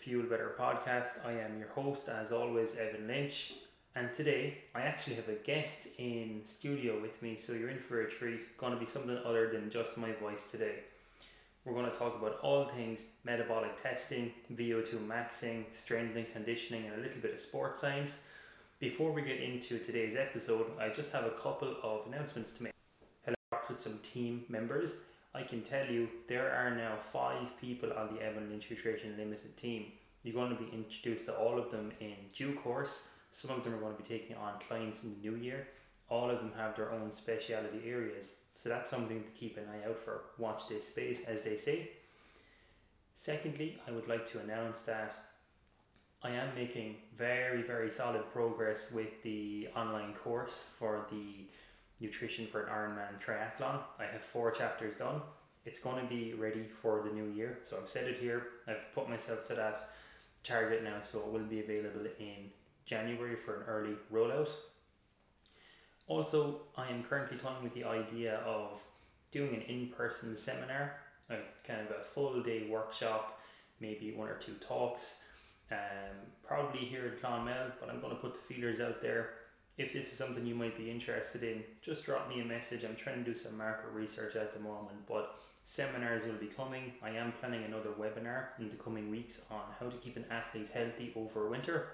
Fuel Better podcast. I am your host, as always, Evan Lynch, and today I actually have a guest in studio with me, so you're in for a treat. Going to be something other than just my voice today. We're going to talk about all things metabolic testing, VO2 maxing, strength and conditioning, and a little bit of sports science. Before we get into today's episode, I just have a couple of announcements to make. Hello, with some team members. I can tell you there are now five people on the Evan Lynch Nutrition Limited team. You're going to be introduced to all of them in due course. Some of them are going to be taking on clients in the new year. All of them have their own speciality areas. So that's something to keep an eye out for. Watch this space, as they say. Secondly, I would like to announce that I am making very, very solid progress with the online course for the nutrition for an Ironman triathlon. I have four chapters done. It's going to be ready for the new year. So I've said it here. I've put myself to that target now, so it will be available in January for an early rollout. Also, I am currently toying with the idea of doing an in person seminar, a kind of a full day workshop, maybe one or two talks. Um, probably here in Clonmel, but I'm going to put the feelers out there if this is something you might be interested in, just drop me a message. I'm trying to do some market research at the moment, but seminars will be coming. I am planning another webinar in the coming weeks on how to keep an athlete healthy over winter.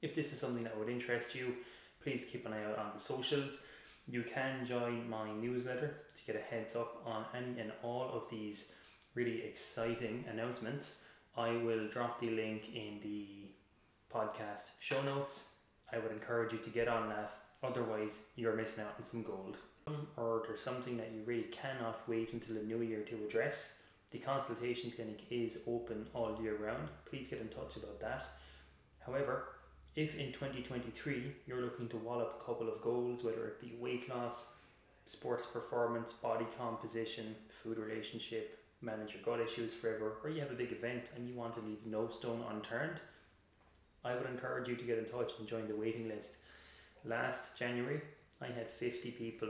If this is something that would interest you, please keep an eye out on the socials. You can join my newsletter to get a heads up on any and all of these really exciting announcements. I will drop the link in the podcast show notes I would encourage you to get on that. Otherwise, you're missing out on some gold. Or there's something that you really cannot wait until the new year to address. The consultation clinic is open all year round. Please get in touch about that. However, if in 2023 you're looking to wallop a couple of goals, whether it be weight loss, sports performance, body composition, food relationship, manage your gut issues forever, or you have a big event and you want to leave no stone unturned, I would encourage you to get in touch and join the waiting list. Last January, I had 50 people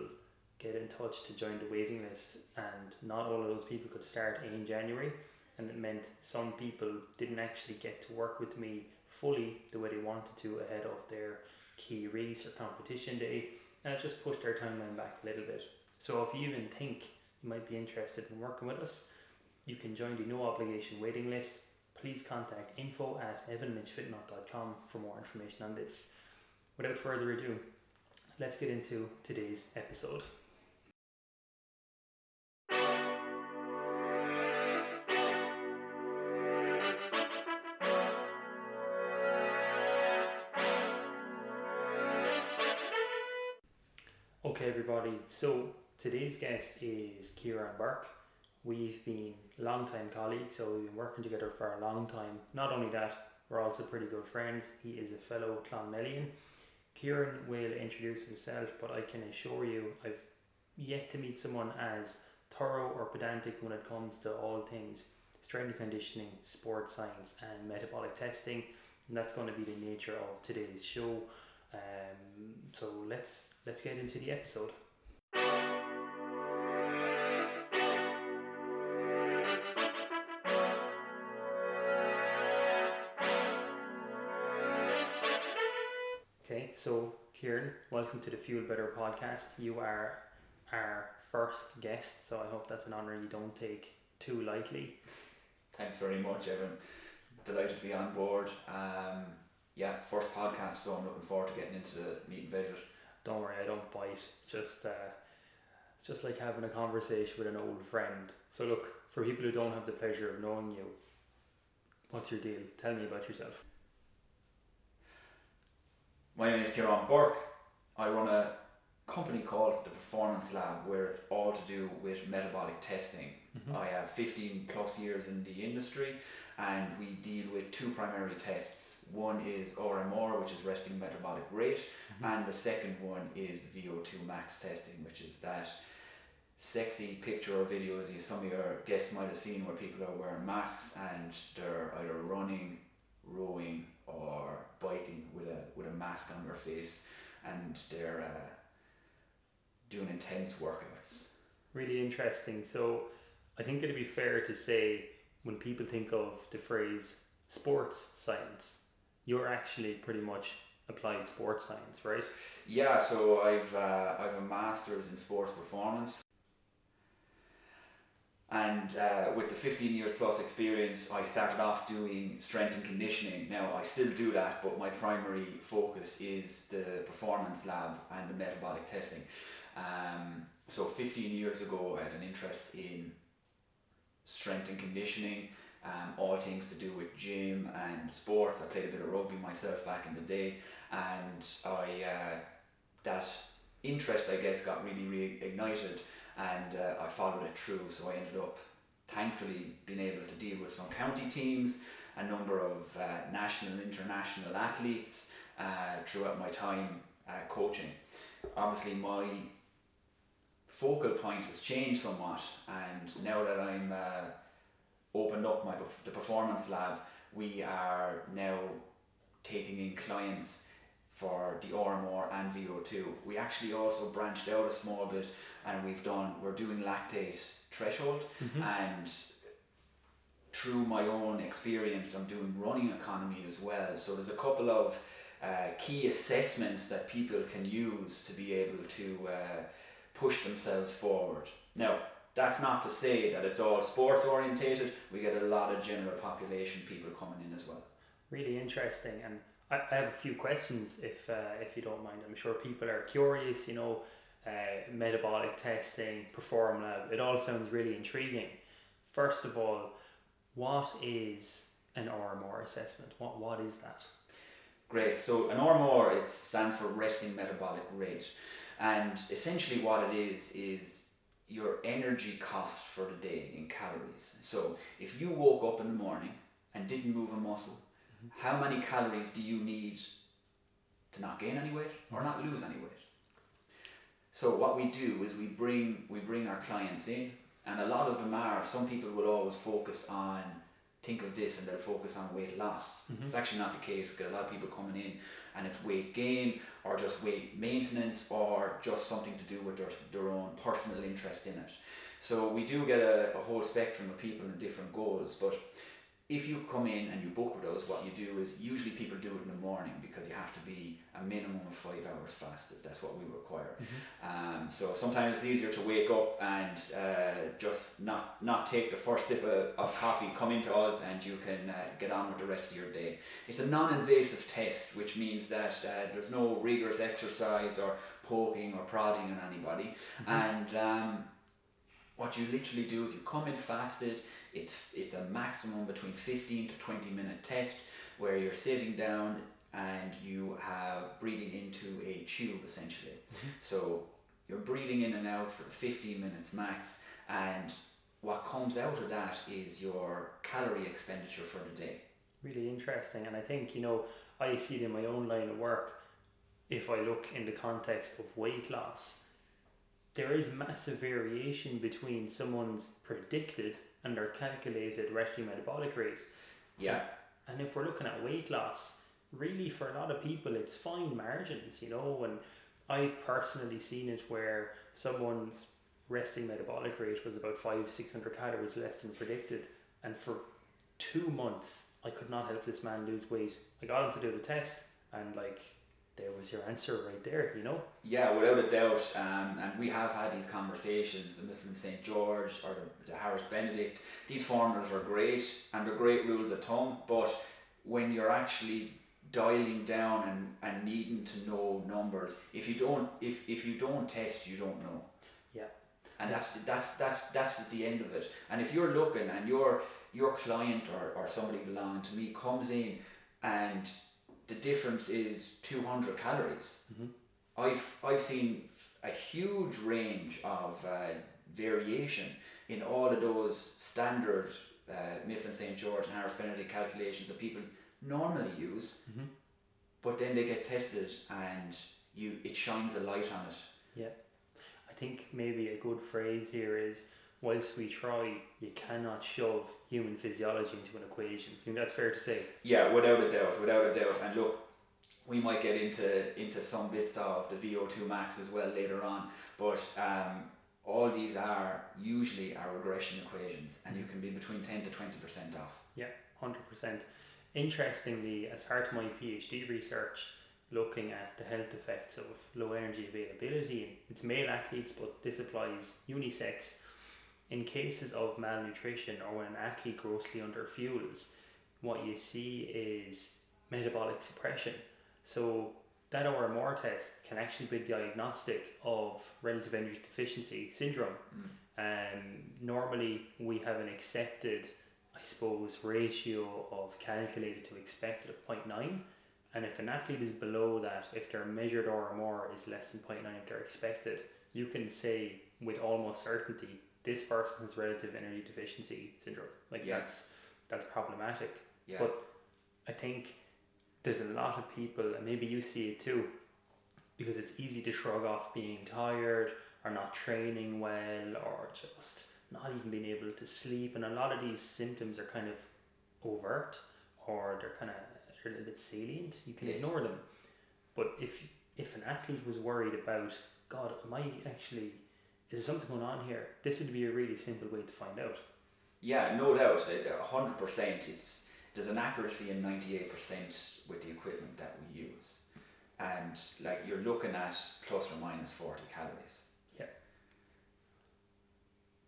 get in touch to join the waiting list, and not all of those people could start in January, and it meant some people didn't actually get to work with me fully the way they wanted to ahead of their key race or competition day, and it just pushed our timeline back a little bit. So if you even think you might be interested in working with us, you can join the no obligation waiting list please contact info at evanlynchfitnut.com for more information on this. Without further ado, let's get into today's episode. Okay, everybody, so today's guest is Ciaran Burke. We've been long-time colleagues, so we've been working together for a long time. Not only that, we're also pretty good friends. He is a fellow Clonmelian. Ciaran will introduce himself, but I can assure you I've yet to meet someone as thorough or pedantic when it comes to all things strength and conditioning, sports science, and metabolic testing. And that's going to be the nature of today's show. Um, so let's let's get into the episode. Ciaran, welcome to the Fuel Better podcast. You are our first guest, so I hope that's an honour you don't take too lightly. Thanks very much, Evan. Delighted to be on board. Um, yeah, first podcast, so I'm looking forward to getting into the meat and veg. Don't worry, I don't bite. It's just uh, It's just like having a conversation with an old friend. So look, for people who don't have the pleasure of knowing you, what's your deal? Tell me about yourself. My name is Ciaran Burke. I run a company called the Performance Lab where it's all to do with metabolic testing. Mm-hmm. I have 15 plus years in the industry and we deal with two primary tests. One is RMR, which is resting metabolic rate, Mm-hmm. and the second one is VO2 max testing, which is that sexy picture or videos you some of your guests might have seen where people are wearing masks and they're either running, rowing, or biking with a with a mask on their face, and they're uh, doing intense workouts. Really interesting. So I think it'd be fair to say when people think of the phrase sports science, you're actually pretty much applied sports science, right? Yeah, so I've uh, I've a master's in sports performance, and uh, with the fifteen years plus experience, I started off doing strength and conditioning. Now I still do that, but my primary focus is the performance lab and the metabolic testing. Um, so fifteen years ago, I had an interest in strength and conditioning. Um, all things to do with gym and sports. I played a bit of rugby myself back in the day, and I uh, that interest I guess got really reignited, and uh, I followed it through. So I ended up, thankfully, being able to deal with some county teams, a number of uh, national and international athletes uh, throughout my time uh, coaching. Obviously, my focal point has changed somewhat, and now that I'm uh, opened up my the performance lab, we are now taking in clients for the RMR and VO2. We actually also branched out a small bit and we've done we're doing lactate threshold and through my own experience I'm doing running economy as well. So there's a couple of uh, key assessments that people can use to be able to uh, push themselves forward. Now that's not to say that it's all sports orientated. We get a lot of general population people coming in as well. Really interesting, and I, I have a few questions if uh, if you don't mind. I'm sure people are curious. You know, uh, metabolic testing, Perform Lab. It all sounds really intriguing. First of all, what is an RMR assessment? What what is that? Great. So an RMR it stands for resting metabolic rate, and essentially what it is is your energy cost for the day in calories. So if you woke up in the morning and didn't move a muscle, how many calories do you need to not gain any weight or not lose any weight? So what we do is we bring we bring our clients in, and a lot of them are. Some people will always focus on think of this and they'll focus on weight loss. Mm-hmm. It's actually not the case. We get a lot of people coming in and it's weight gain or just weight maintenance or just something to do with their, their own personal interest in it. So we do get a, a whole spectrum of people and different goals, but if you come in and you book with us, what you do is usually people do it in the morning because you have to be a minimum of five hours fasted. That's what we require. Um, so sometimes it's easier to wake up and uh, just not not take the first sip of, of coffee, come into us, and you can uh, get on with the rest of your day. It's a non-invasive test, which means that uh, there's no rigorous exercise or poking or prodding on anybody, and um, what you literally do is you come in fasted. It's it's a maximum between fifteen to twenty minute test where you're sitting down and you have breathing into a tube essentially. Mm-hmm. So you're breathing in and out for 15 minutes max, and what comes out of that is your calorie expenditure for the day. Really interesting, and I think you know I see it in my own line of work. If I look in the context of weight loss, there is massive variation between someone's predicted and their calculated resting metabolic rate. Yeah, And if we're looking at weight loss, really for a lot of people, it's fine margins, you know. And I've personally seen it where someone's resting metabolic rate was about five, six hundred calories less than predicted, and for two months, I could not help this man lose weight. I got him to do the test, and like, there was your answer right there, you know. yeah, without a doubt. Um, and we have had these conversations, the Mifflin St. Jeor or the, the Harris Benedict. These formulas are great and they're great rules of thumb, but when you're actually dialing down and, and needing to know numbers, if you don't if, if you don't test, you don't know. Yeah. and that's that's that's that's at the end of it. And if you're looking and your your client or, or somebody belonging to me comes in and the difference is 200 calories. Mhm. I've I've seen a huge range of uh, variation in all of those standard uh, Mifflin St Jeor and Harris Benedict calculations that people normally use, Mhm. but then they get tested and you it shines a light on it. Yeah. I think maybe a good phrase here is whilst we try, you cannot shove human physiology into an equation. I think that's fair to say. Yeah, without a doubt, without a doubt. And look, we might get into into some bits of the VO2 max as well later on, but um, all these are usually are regression equations, and you can be between ten to twenty percent off. Yeah, Hundred percent. Interestingly, as part of my PhD research, looking at the health effects of low energy availability, it's male athletes, but this applies unisex. In cases of malnutrition or when an athlete grossly underfuels, what you see is metabolic suppression. So that ORMR test can actually be diagnostic of relative energy deficiency syndrome. Um, normally, we have an accepted, I suppose, ratio of calculated to expected of 0.9. And if an athlete is below that, if their measured RMR is less than 0.9 if they're expected, you can say with almost certainty this person has relative energy deficiency syndrome. Like Yeah. that's that's problematic. Yeah, But I think there's a lot of people, and maybe you see it too, because it's easy to shrug off being tired or not training well or just not even being able to sleep. And a lot of these symptoms are kind of overt or they're kind of they're a little bit salient. You can Yes. ignore them. But if if an athlete was worried about, God, am I actually, is there something going on here? This would be a really simple way to find out. yeah, no doubt, a hundred percent. It's there's an accuracy in ninety eight percent with the equipment that we use, and like you're looking at plus or minus forty calories. Yeah.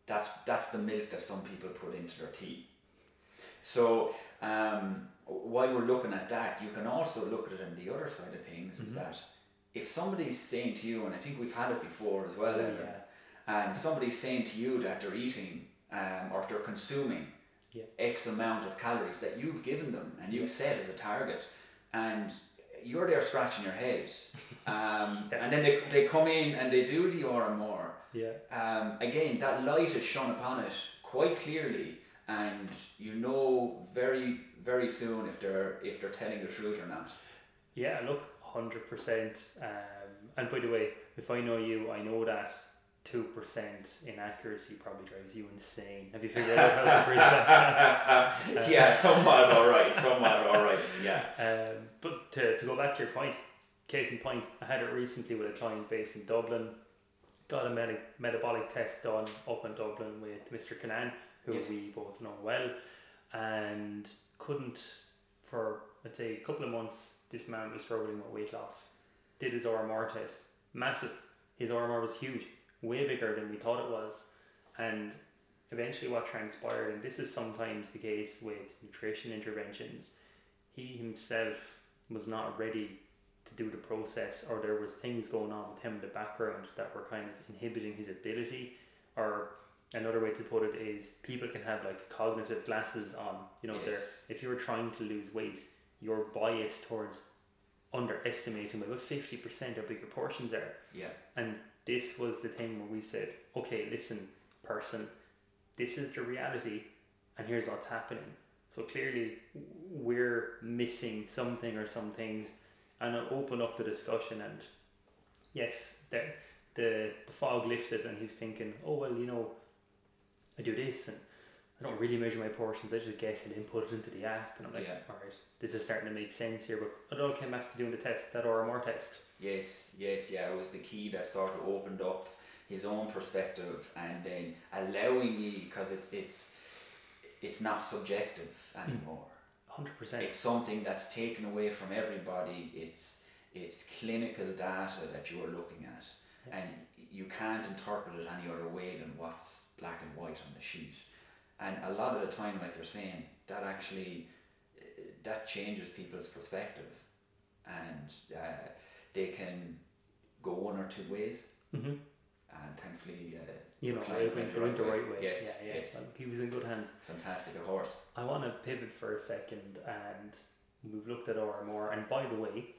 That's that's the milk that some people put into their tea. So um, while we're looking at that, you can also look at it on the other side of things. Is Mhm. that if somebody's saying to you, and I think we've had it before as well, Evan, yeah. And somebody's saying to you that they're eating um, or they're consuming Yeah. X amount of calories that you've given them and you've Yeah. set as a target, and you're there scratching your head, um, Yeah. and then they, they come in and they do the RMR. Yeah. Um, again, that light is shone upon it quite clearly, and you know very very soon if they're if they're telling the truth or not. Yeah, look, hundred percent. Um, and by the way, if I know you, I know that two percent inaccuracy probably drives you insane. Have you figured out how to bridge that? yeah, somewhat all right, somewhat all right. Yeah. Um, but to, to go back to your point, case in point, I had it recently with a client based in Dublin. Got a meta- metabolic test done up in Dublin with Mr. Canan, who Yes. we both know well, and couldn't for let's say a couple of months. This man was struggling with weight loss. Did his RMR test, massive. His RMR was huge, way bigger than we thought it was, and eventually what transpired, and this is sometimes the case with nutrition interventions, he himself was not ready to do the process or there was things going on with him in the background that were kind of inhibiting his ability or another way to put it is people can have like cognitive glasses on you know they're Yes. if you're trying to lose weight you're biased towards underestimating by about 50% of bigger portions are Yeah. and this was the thing where we said, okay, listen, person, this is the reality, and here's what's happening. So clearly, we're missing something or some things, and I opened up the discussion. And yes, the, the the fog lifted, and he was thinking, oh well, you know, I do this, and I don't really measure my portions. I just guess and input it into the app, and I'm like, Yeah. all right, this is starting to make sense here. But it all came back to doing the test, that RMR test. Yes, yes, yeah. It was the key that sort of opened up his own perspective and then allowing me because it's it's it's not subjective anymore. Hundred percent. It's something that's taken away from everybody. It's it's clinical data that you are looking at, Yeah. and you can't interpret it any other way than what's black and white on the sheet. And a lot of the time, like you're saying, that actually uh, that changes people's perspective, and uh, they can go one or two ways. Mm-hmm. and thankfully, uh, You know, it went, the right way. Yes, yeah, yeah. yes. Well, He was in good hands. fantastic, of course. I want to pivot for a second, and we've looked at RMR. And by the way,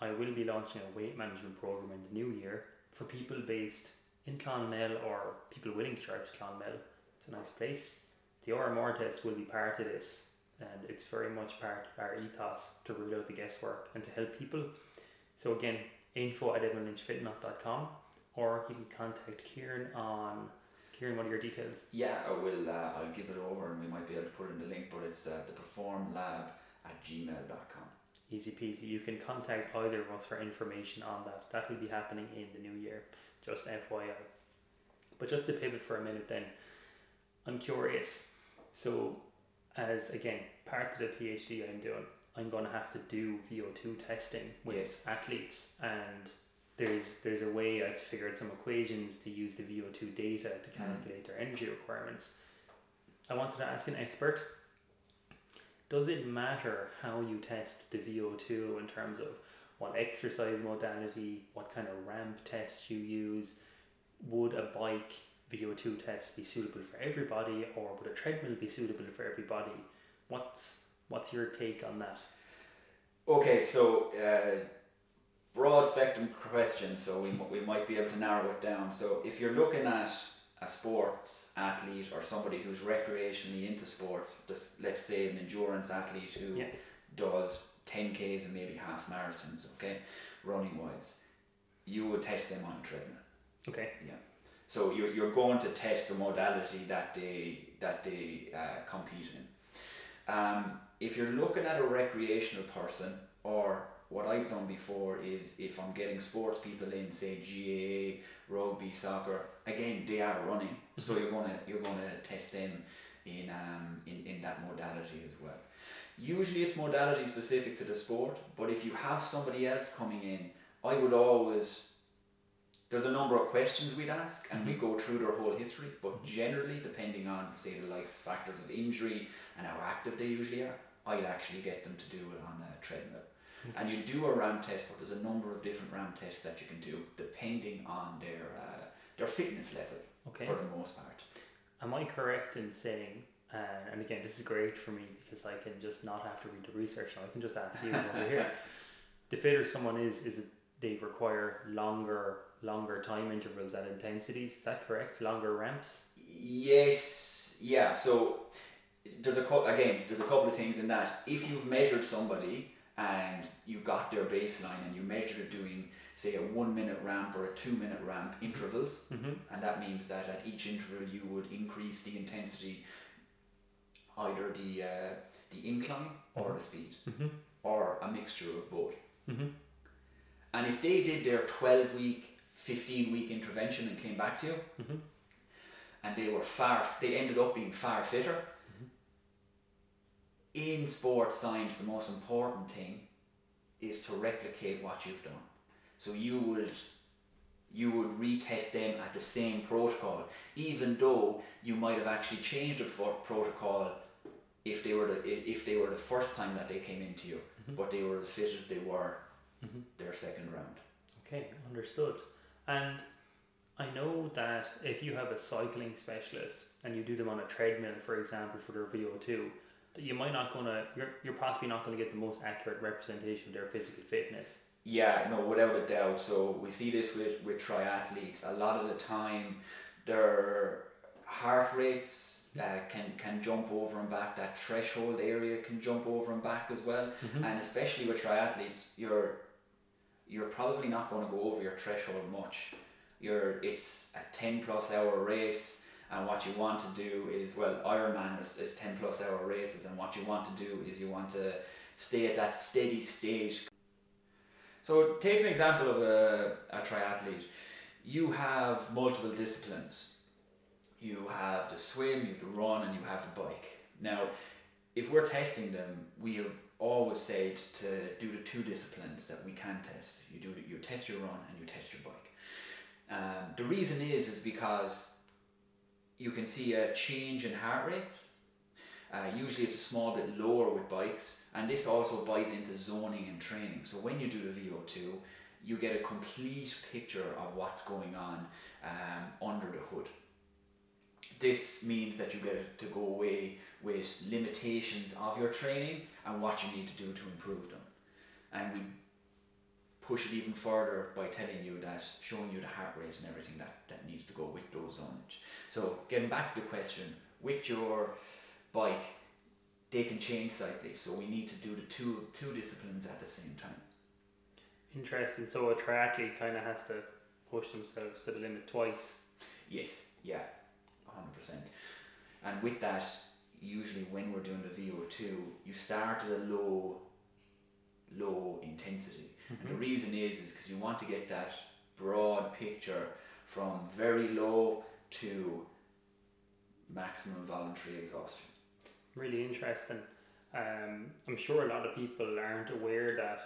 I will be launching a weight management program in the new year for people based in Clonmel or people willing to drive to Clonmel. It's a nice place. The RMR test will be part of this, and it's very much part of our ethos to rule out the guesswork and to help people. So again, info at evanlynchfitnut.com, or you can contact Ciaran on Ciaran. What are your details? Yeah, I will. Uh, I'll give it over, and we might be able to put in the link. But it's uh, the Perform Lab at gmail.com. Easy peasy. You can contact either of us for information on that. That will be happening in the new year, just FYI. But just to pivot for a minute then, I'm curious. So, as again, part of the PhD I'm doing, I'm going to have to do VO2 testing with Yes. athletes, and there's there's a way I have to figure out some equations to use the VO2 data to mm. calculate their energy requirements. I wanted to ask an expert does it matter how you test the VO2 in terms of what exercise modality, what kind of ramp test you use? Would a bike VO2 test be suitable for everybody, or would a treadmill be suitable for everybody? What's what's your take on that? Okay, so uh, broad spectrum question, so we, we might be able to narrow it down. So if you're looking at a sports athlete or somebody who's recreationally into sports, just let's say an endurance athlete who Yeah. does 10Ks and maybe half marathons, okay, running wise, you would test them on a treadmill. Okay. Yeah. So you're, you're going to test the modality that they that they uh, compete in. Um, if you're looking at a recreational person, or what I've done before is if I'm getting sports people in, say GAA, rugby, soccer, again they are running, so you're gonna you're gonna test them in um in, in that modality as well. Usually it's modality specific to the sport, but if you have somebody else coming in, I would always there's a number of questions we'd ask and we go through their whole history but generally depending on say the likes factors of injury and how active they usually are i'd actually get them to do it on a treadmill. And you do a ramp test but there's a number of different ramp tests that you can do depending on their uh, their fitness level Okay. for the most part. Am I correct in saying, uh, and again, this is great for me because I can just not have to read the research and I can just ask you over here. The fitter someone is, is it they require longer, longer time intervals at intensities. Is that correct? Longer ramps. Yes, yeah. So there's a cou- again, there's a couple of things in that. If you've measured somebody and you got their baseline and you measured it doing, say, a one minute ramp or a two minute ramp intervals, Mm-hmm. and that means that at each interval you would increase the intensity, either the uh, the incline or the speed, Mm-hmm. or a mixture of both. Mm-hmm. And if they did their twelve week, fifteen week intervention and came back to you, Mhm. and they were far, they ended up being far fitter. In sports science, the most important thing is to replicate what you've done. So you would you would retest them at the same protocol, even though you might have actually changed the for- protocol if they were the if they were the first time that they came into you, but they were as fit as they were Mhm. their second round. Okay, understood. And I know that if you have a cycling specialist and you do them on a treadmill, for example, for their VO2, that you might not gonna you're, you're possibly not gonna get the most accurate representation of their physical fitness. Yeah, no, without a doubt. So we see this with, with triathletes. A lot of the time, their heart rates uh, can can jump over and back. That threshold area can jump over and back as well. And especially with triathletes, you're you're probably not going to go over your threshold much. You're it's a ten plus hour race, and what you want to do is well, Ironman is, is ten plus hour races, and what you want to do is you want to stay at that steady state so take an example of a, a triathlete. You have multiple disciplines. You have the swim, you have the run, and you have the bike. Now, if we're testing them, we have always said to do the two disciplines that we can test. You do you test your run and you test your bike. Um, the reason is is because you can see a change in heart rate. Uh, usually it's a small bit lower with bikes, and this also buys into zoning and training. So when you do the VO2, you get a complete picture of what's going on um, under the hood. This means that you get to go away with limitations of your training and what you need to do to improve them. And we push it even further by telling you that, showing you the heart rate and everything that, that needs to go with those zonage. So getting back to the question, with your bike, they can change slightly. So we need to do the two two disciplines at the same time. Interesting. So a triathlete kind of has to push themselves to the limit twice. Yes, yeah, hundred percent. And with that, usually when we're doing the VO two, you start at a low, low intensity, and the Mhm. reason is is because you want to get that broad picture from very low to maximum voluntary exhaustion. Really interesting. Um, I'm sure a lot of people aren't aware that,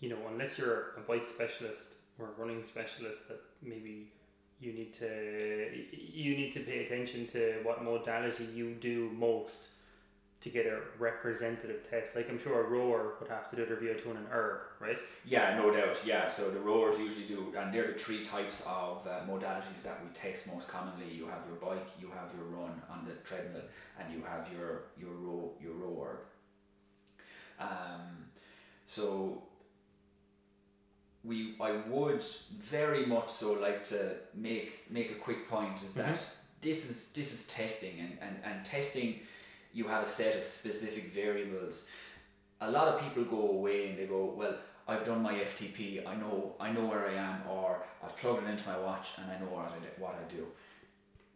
you know, unless you're a bike specialist or a running specialist, that maybe you need to you need to pay attention to what modality you do most to get a representative test. Like I'm sure a rower would have to do their VO2 on an erg, right? Yeah, no doubt. Yeah, so the rowers usually do, and they're the three types of uh, modalities that we test most commonly. You have your bike, you have your run on the treadmill, and you have your your row your row erg. Um, so we I would very much so like to make make a quick point is that Mhm. this is this is testing and, and, and testing you have a set of specific variables a lot of people go away and they go, well, I've done my FTP. I know, I know where I am, or I've plugged it into my watch and I know what I, what I do.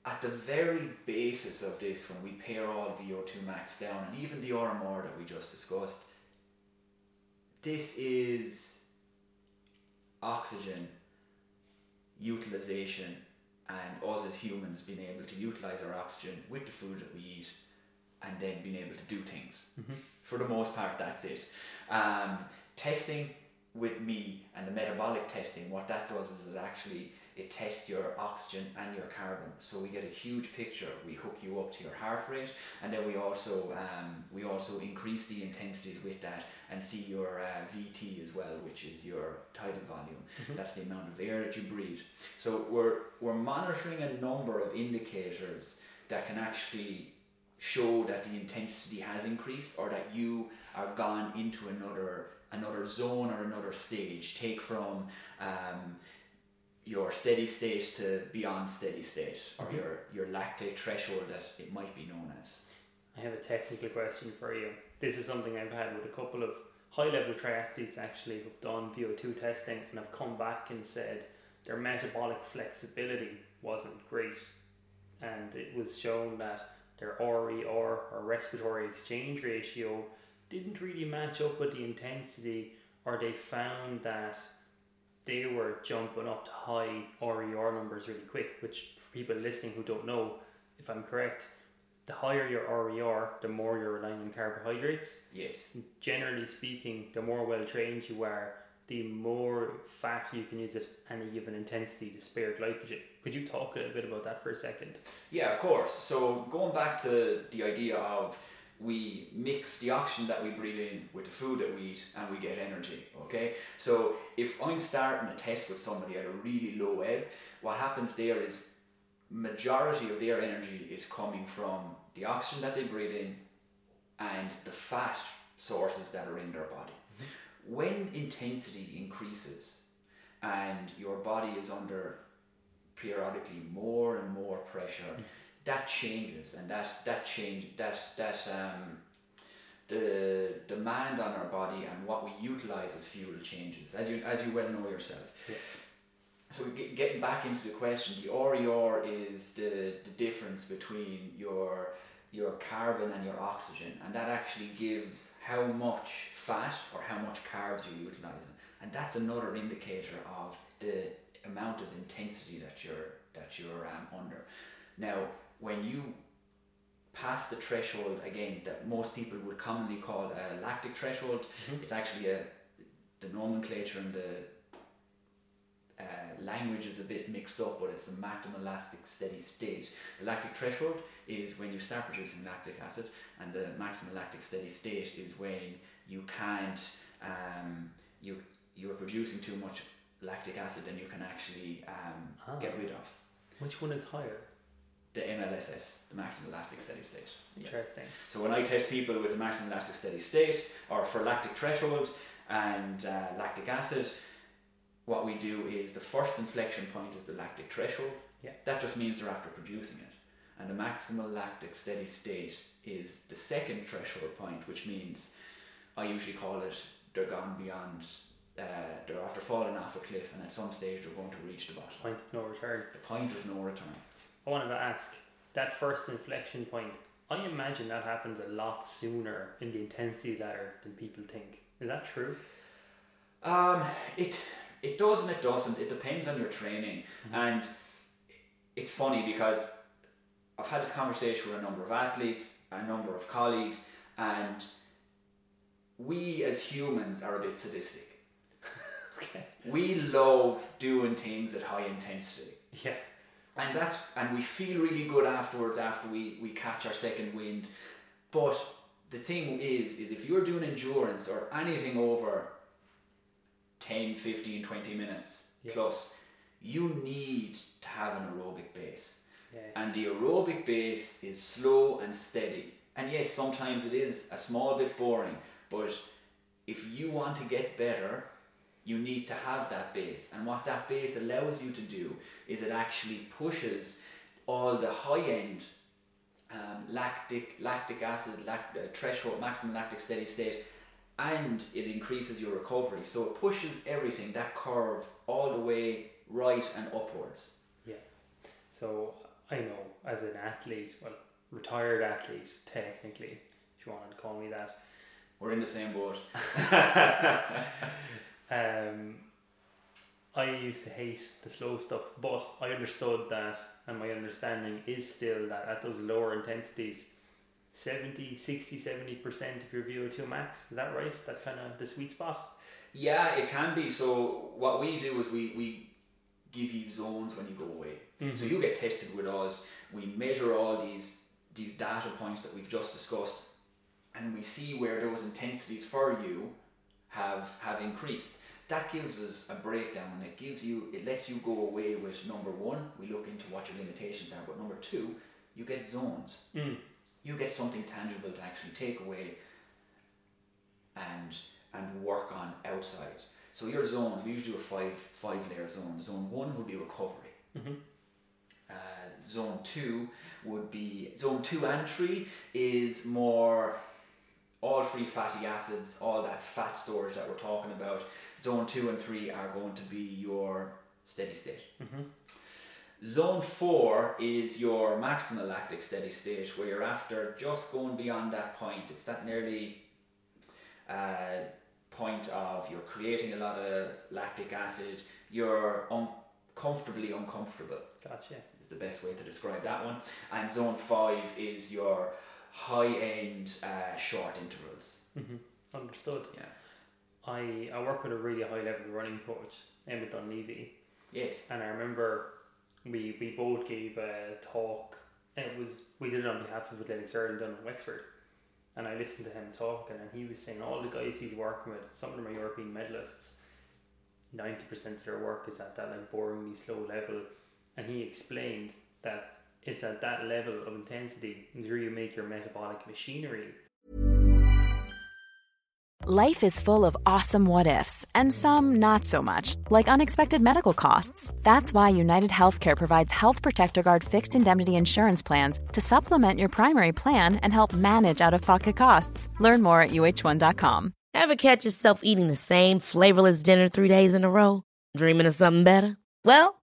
At the very basis of this, when we pair all VO2 max down and even the RMR that we just discussed, this is oxygen utilization and us as humans being able to utilize our oxygen with the food that we eat and then being able to do things for the most part, that's it. Um, testing with me and the metabolic testing, what that does is it actually it tests your oxygen and your carbon. So we get a huge picture. We hook you up to your heart rate, and then we also um, we also increase the intensities with that and see your uh, VT as well, which is your tidal volume. That's the amount of air that you breathe. So we're we're monitoring a number of indicators that can actually show that the intensity has increased or that you are gone into another another zone or another stage take from um, your steady state to beyond steady state or Mhm. your your lactate threshold that it might be known as I have a technical question for you. This is something I've had with a couple of high level triathletes actually who've done VO2 testing and have come back and said their metabolic flexibility wasn't great. And it was shown that their RER or respiratory exchange ratio didn't really match up with the intensity, or they found that they were jumping up to high RER numbers really quick, which for people listening who don't know, if I'm correct, the higher your RER, the more you're relying on carbohydrates. yes Generally speaking, the more well trained you are, the more fat you can use at any given intensity to spare glycogen. Could you talk a little bit about that for a second? Yeah, of course. So going back to the idea of we mix the oxygen that we breathe in with the food that we eat and we get energy. Okay, so if I'm starting a test with somebody at a really low ebb, what happens there is majority of their energy is coming from the oxygen that they breathe in and the fat sources that are in their body. When intensity increases and your body is under periodically more and more pressure, that changes and that that change that that um, the demand on our body and what we utilize as fuel changes as you as you well know yourself. Yeah. So get, getting back into the question, the RER is the, the difference between your your carbon and your oxygen, and that actually gives how much fat or how much carbs you're utilizing, and that's another indicator of the amount of intensity that you're that you're um, under. Now, when you pass the threshold again that most people would commonly call a lactic threshold, Mhm. it's actually a the nomenclature and the uh, language is a bit mixed up, but it's a maximal lactic steady state. The lactic threshold is when you start producing lactic acid, and the maximal lactic steady state is when you can't um, you you're producing too much lactic acid than you can actually um, Ah. get rid of. Which one is higher? The MLSS, the maximal lactic steady state. Yeah. Interesting. So when I test people with the maximal lactic steady state, or for lactic threshold and uh, lactic acid, what we do is the first inflection point is the lactic threshold. Yeah. That just means they're after producing it. And the maximal lactic steady state is the second threshold point, which means I usually call it they're gone beyond, uh, they're after falling off a cliff, and at some stage they're going to reach the bottom. Point of no return. The point of no return. I wanted to ask that first inflection point. I imagine that happens a lot sooner in the intensity ladder than people think. Is that true? Um, it it does and it doesn't. It depends on your training, and it's funny because I've had this conversation with a number of athletes, a number of colleagues, and we as humans are a bit sadistic. Okay. We love doing things at high intensity. Yeah. And that's and we feel really good afterwards after we we catch our second wind but the thing is is if you're doing endurance or anything over 10 15 20 minutes Yeah. plus you need to have an aerobic base Yes. and the aerobic base is slow and steady and yes sometimes it is a small bit boring but if you want to get better you need to have that base. And what that base allows you to do is it actually pushes all the high end um, lactic lactic acid lact- uh, threshold maximum lactic steady state and it increases your recovery. So it pushes everything that curve all the way right and upwards. Yeah. So I know as an athlete, well, retired athlete, technically, if you wanted to call me that, we're in the same boat um, I used to hate the slow stuff, but I understood that, and my understanding is still that at those lower intensities, 70, 60, 70% of your VO2 max, is that right? That's kind of the sweet spot? Yeah, it can be. So what we do is we, we give you zones when you go away. So you get tested with us. We measure all these these data points that we've just discussed, and we see where those intensities for you have have increased. That gives us a breakdown, and it gives you it lets you go away with number one. We look into what your limitations are, but number two, you get zones. Mm. You get something tangible to actually take away and and work on outside. So your zones, we usually do a five five layer zone. Zone one would be recovery. Mhm. Uh, zone two would be zone two and three is more all free fatty acids, all that fat storage that we're talking about. Zone two and three are going to be your steady state. Mhm. Zone four is your maximal lactic steady state, where you're after just going beyond that point. It's that nearly uh, point of you're creating a lot of lactic acid. You're uncomfortably uncomfortable Gotcha. is the best way to describe that one. And zone five is your high end uh, short intervals. hmm Understood. Yeah. I, I work with a really high level running coach, Emmett Dunleavy, Yes. and I remember we, we both gave a talk. It was we did it on behalf of Athletics Ireland down in Wexford, and I listened to him talk, and he was saying all the guys he's working with, some of them are European medalists. Ninety percent of their work is at that like boringly slow level, and he explained that it's at that level of intensity where you make your metabolic machinery Life is full of awesome what ifs, and some not so much, like unexpected medical costs. That's why United Healthcare provides Health Protector Guard fixed indemnity insurance plans to supplement your primary plan and help manage out of pocket costs. Learn more at uh1.com. Ever catch yourself eating the same flavorless dinner three days in a row? Dreaming of something better? Well,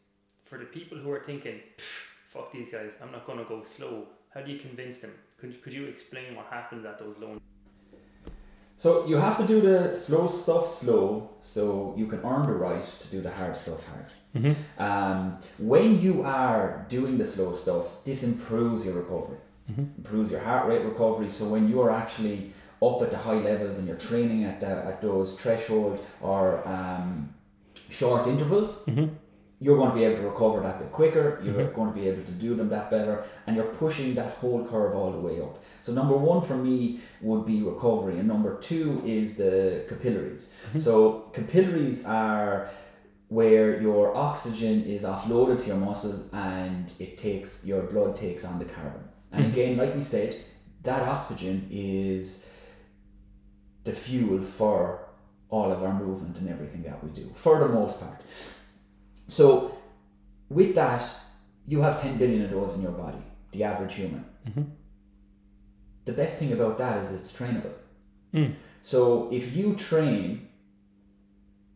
For the people who are thinking, fuck these guys, I'm not going to go slow, how do you convince them? Could, could you explain what happens at those low? So you have to do the slow stuff slow, so you can earn the right to do the hard stuff hard. Um, when you are doing the slow stuff, this improves your recovery, improves your heart rate recovery. So when you are actually up at the high levels and you're training at the, at those threshold or um, short intervals, you're going to be able to recover that bit quicker. You're mm-hmm. going to be able to do them that better, and you're pushing that whole curve all the way up. So number one for me would be recovery, and number two is the capillaries. Mm-hmm. So capillaries are where your oxygen is offloaded to your muscle, and it takes your blood takes on the carbon. And mm-hmm. again, like we said, that oxygen is the fuel for all of our movement and everything that we do, for the most part. So, with that, you have 10 billion of those in your body, the average human. Mm-hmm. The best thing about that is it's trainable. Mm. So, if you train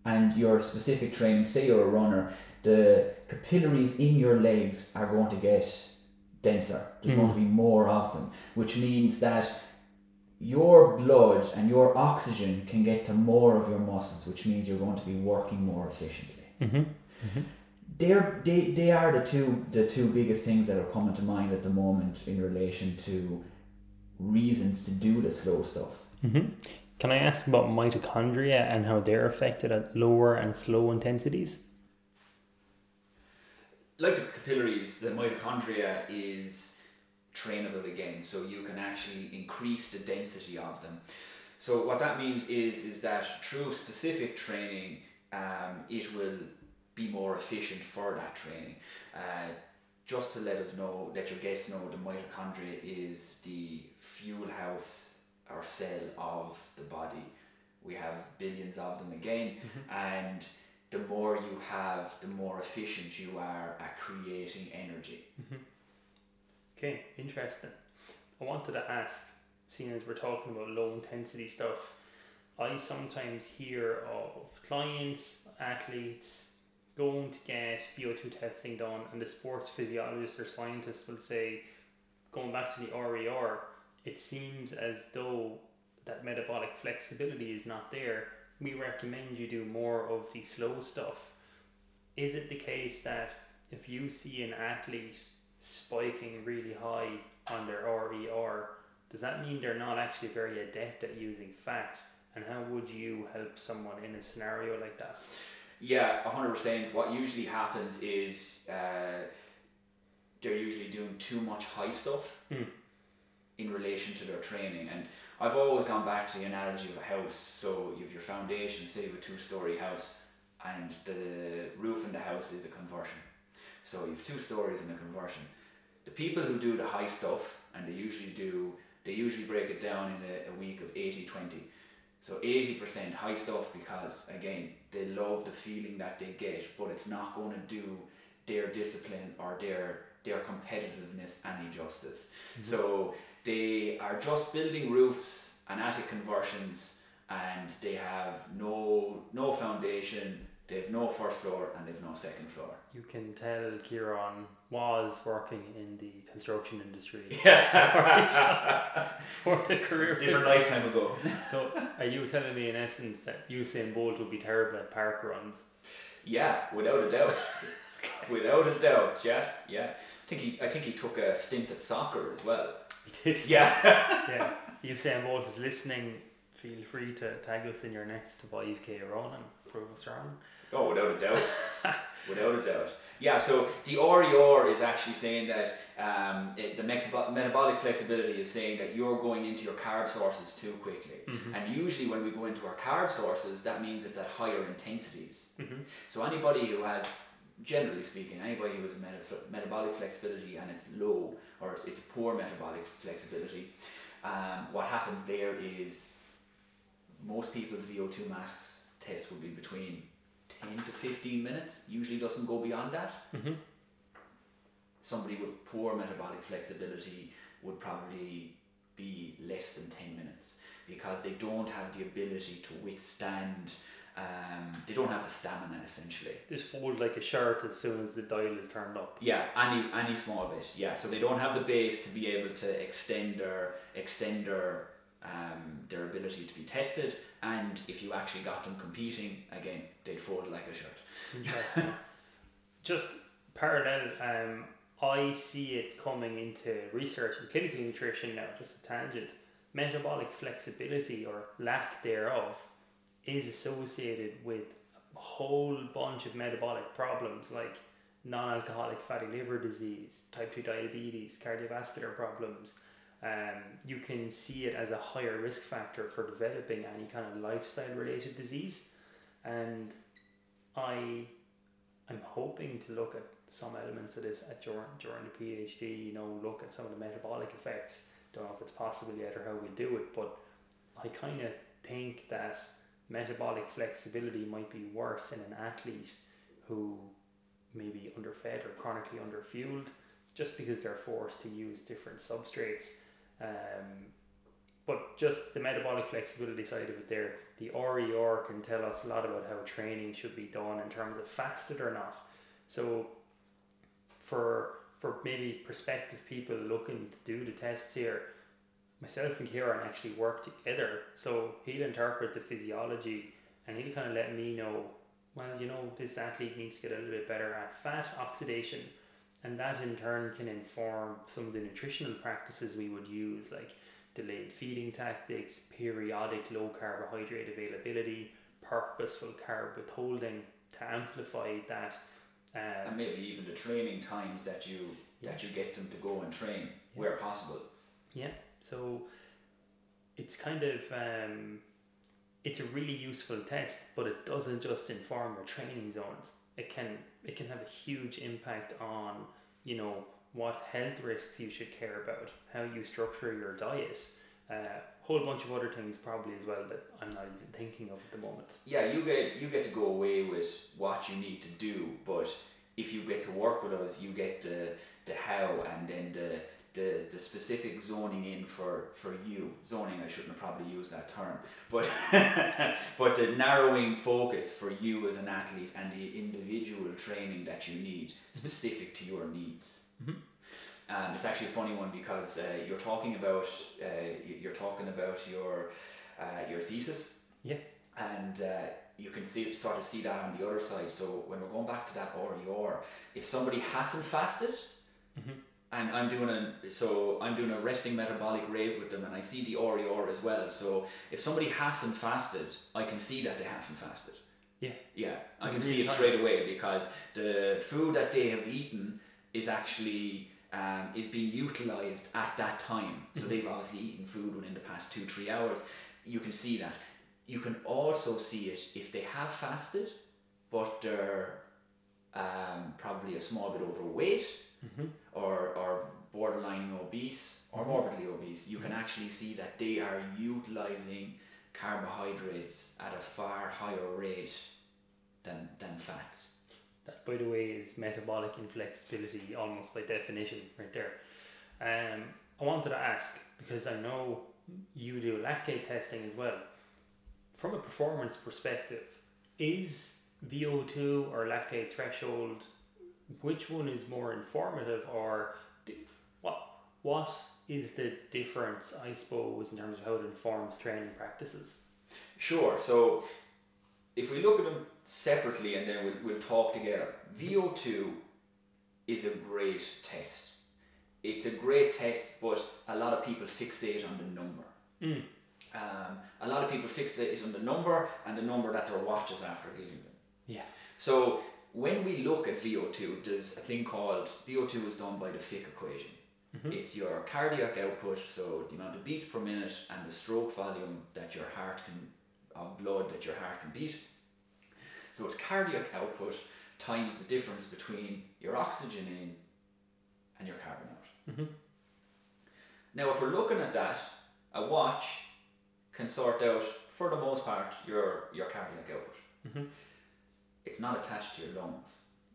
and your specific training, say you're a runner, the capillaries in your legs are going to get denser. There's going to mm. be more of them, which means that your blood and your oxygen can get to more of your muscles, which means you're going to be working more efficiently. Mm-hmm. They're, they, they are the two the two biggest things that are coming to mind at the moment in relation to reasons to do the slow stuff. Can I ask about mitochondria and how they're affected at lower and slow intensities? like the capillaries, the mitochondria is trainable again, so you can actually increase the density of them. So what that means is is that through specific training, um, it will be more efficient for that training. Uh, just to let us know, let your guests know, the mitochondria is the fuel house or cell of the body. We have billions of them again, and the more you have, the more efficient you are at creating energy. Okay, interesting. I wanted to ask, seeing as we're talking about low intensity stuff, I sometimes hear of clients, athletes going to get VO2 testing done, and the sports physiologist or scientist will say, going back to the RER, it seems as though that metabolic flexibility is not there. We recommend you do more of the slow stuff. Is it the case that if you see an athlete spiking really high on their RER, does that mean they're not actually very adept at using fats? And how would you help someone in a scenario like that? Yeah, hundred percent. What usually happens is uh, they're usually doing too much high stuff in relation to their training. And I've always gone back to the analogy of a house. So you have your foundation, say you have a two-story house, and the roof in the house is a conversion. So you have two stories in a conversion. The people who do the high stuff, and they usually do, they usually break it down in a, a week of 80-20. So 80% high stuff because again, they love the feeling that they get, but it's not going to do their discipline or their their competitiveness any justice. Mm-hmm. So they are just building roofs and attic conversions and they have no no foundation, they've no first floor and they've no second floor. You can tell Ciaran was working in the construction industry Yeah. for the career. Different lifetime ago. So, are you telling me in essence that Usain Bolt would be terrible at park runs? Yeah, without a doubt. without a doubt, yeah, yeah. I think he I think he took a stint at soccer as well. He did. Yeah. yeah. If Usain Bolt is listening, feel free to tag us in your next 5k run and prove us wrong. Oh, without a doubt. without a doubt. Yeah, so the RER is actually saying that um, it, the metabolic flexibility is saying that you're going into your carb sources too quickly. And usually, when we go into our carb sources, that means it's at higher intensities. So, anybody who has, generally speaking, anybody who has meta- metabolic flexibility and it's low or it's, it's poor metabolic flexibility, um, what happens there is most people's VO2 max test would be between 10 to 15 minutes, usually doesn't go beyond that. Somebody with poor metabolic flexibility would probably be less than 10 minutes because they don't have the ability to withstand, um, they don't have the stamina essentially. Just fold like a shirt as soon as the dial is turned up. Yeah, any any small bit. Yeah, so they don't have the base to be able to extend their extend their um, their ability to be tested, and if you actually got them competing, again, they'd fold like a shirt. Interesting. Just parallel, um, I see it coming into research in clinical nutrition now, just a tangent. Metabolic flexibility or lack thereof is associated with a whole bunch of metabolic problems like non alcoholic fatty liver disease, type 2 diabetes, cardiovascular problems. Um, you can see it as a higher risk factor for developing any kind of lifestyle related disease. And I I'm hoping to look at some elements of this at during, during the PhD, you know, look at some of the metabolic effects. Don't know if it's possible yet or how we do it, but I kind of think that metabolic flexibility might be worse in an athlete who may be underfed or chronically underfueled just because they're forced to use different substrates. Um, but just the metabolic flexibility side of it there, the RER can tell us a lot about how training should be done in terms of fasted or not. So for for maybe prospective people looking to do the tests here, myself and Ciaran actually work together. So he'll interpret the physiology and he'll kind of let me know, well, you know, this athlete needs to get a little bit better at fat oxidation. And that in turn can inform some of the nutritional practices we would use, like delayed feeding tactics, periodic low carbohydrate availability, purposeful carb withholding to amplify that. Um, and maybe even the training times that you yeah. that you get them to go and train yeah. where possible. Yeah. So it's kind of um, it's a really useful test, but it doesn't just inform your training zones. It can it can have a huge impact on you know what health risks you should care about, how you structure your diet, a uh, whole bunch of other things probably as well that I'm not even thinking of at the moment. Yeah, you get you get to go away with what you need to do, but if you get to work with us, you get the the how and then the the, the specific zoning in for, for you. Zoning, I shouldn't have probably used that term, but but the narrowing focus for you as an athlete and the individual training that you need specific to your needs. Mm-hmm. Um, it's actually a funny one because uh, you're talking about uh, you're talking about your uh, your thesis. Yeah. And uh, you can see sort of see that on the other side. So when we're going back to that or your if somebody hasn't fasted, mm-hmm. And I'm doing a so I'm doing a resting metabolic rate with them, and I see the RER as well. So if somebody hasn't fasted, I can see that they haven't fasted. Yeah. Yeah, I can see it straight away because the food that they have eaten is actually um, is being utilized at that time. So mm-hmm. they've obviously eaten food within the past two three hours. You can see that. You can also see it if they have fasted, but they're um, probably a small bit overweight mm-hmm. or or borderline obese or mm-hmm. morbidly obese. You can mm-hmm. actually see that they are utilizing carbohydrates at a far higher rate than than fats. That, by the way, is metabolic inflexibility almost by definition, right there. Um, I wanted to ask because I know you do lactate testing as well. From a performance perspective, is VO2 or lactate threshold, which one is more informative, or what what is the difference, I suppose, in terms of how it informs training practices? Sure. So if we look at them separately and then we'll, we'll talk together. VO2 is a great test. It's a great test, but a lot of people fixate on the number. Mm. Um, a lot of people fixate on the number and the number that their watch is after giving them. Yeah. So when we look at VO2, there's a thing called VO2 is done by the Fick equation. Mm-hmm. It's your cardiac output, so the amount of beats per minute and the stroke volume that your heart can of blood that your heart can beat so it's cardiac output times the difference between your oxygen in and your carbon out. Mm-hmm. Now, if we're looking at that, a watch can sort out, for the most part, your, your cardiac output. Mm-hmm. It's not attached to your lungs.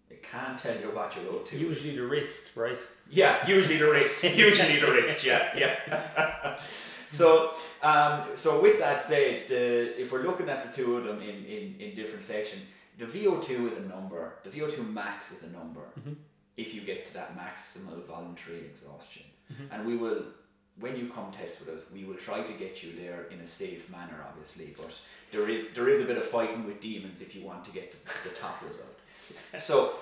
It can't tell you what your O2 Usually is. the wrist, right? Yeah, usually the wrist. usually the wrist, yeah, yeah. so um, so with that said, the, if we're looking at the two of them in, in, in different sections, the VO2 is a number. The VO2 max is a number. Mm-hmm. If you get to that maximal voluntary exhaustion, mm-hmm. and we will when you come test with us, we will try to get you there in a safe manner, obviously. But there is there is a bit of fighting with demons if you want to get to the top result. So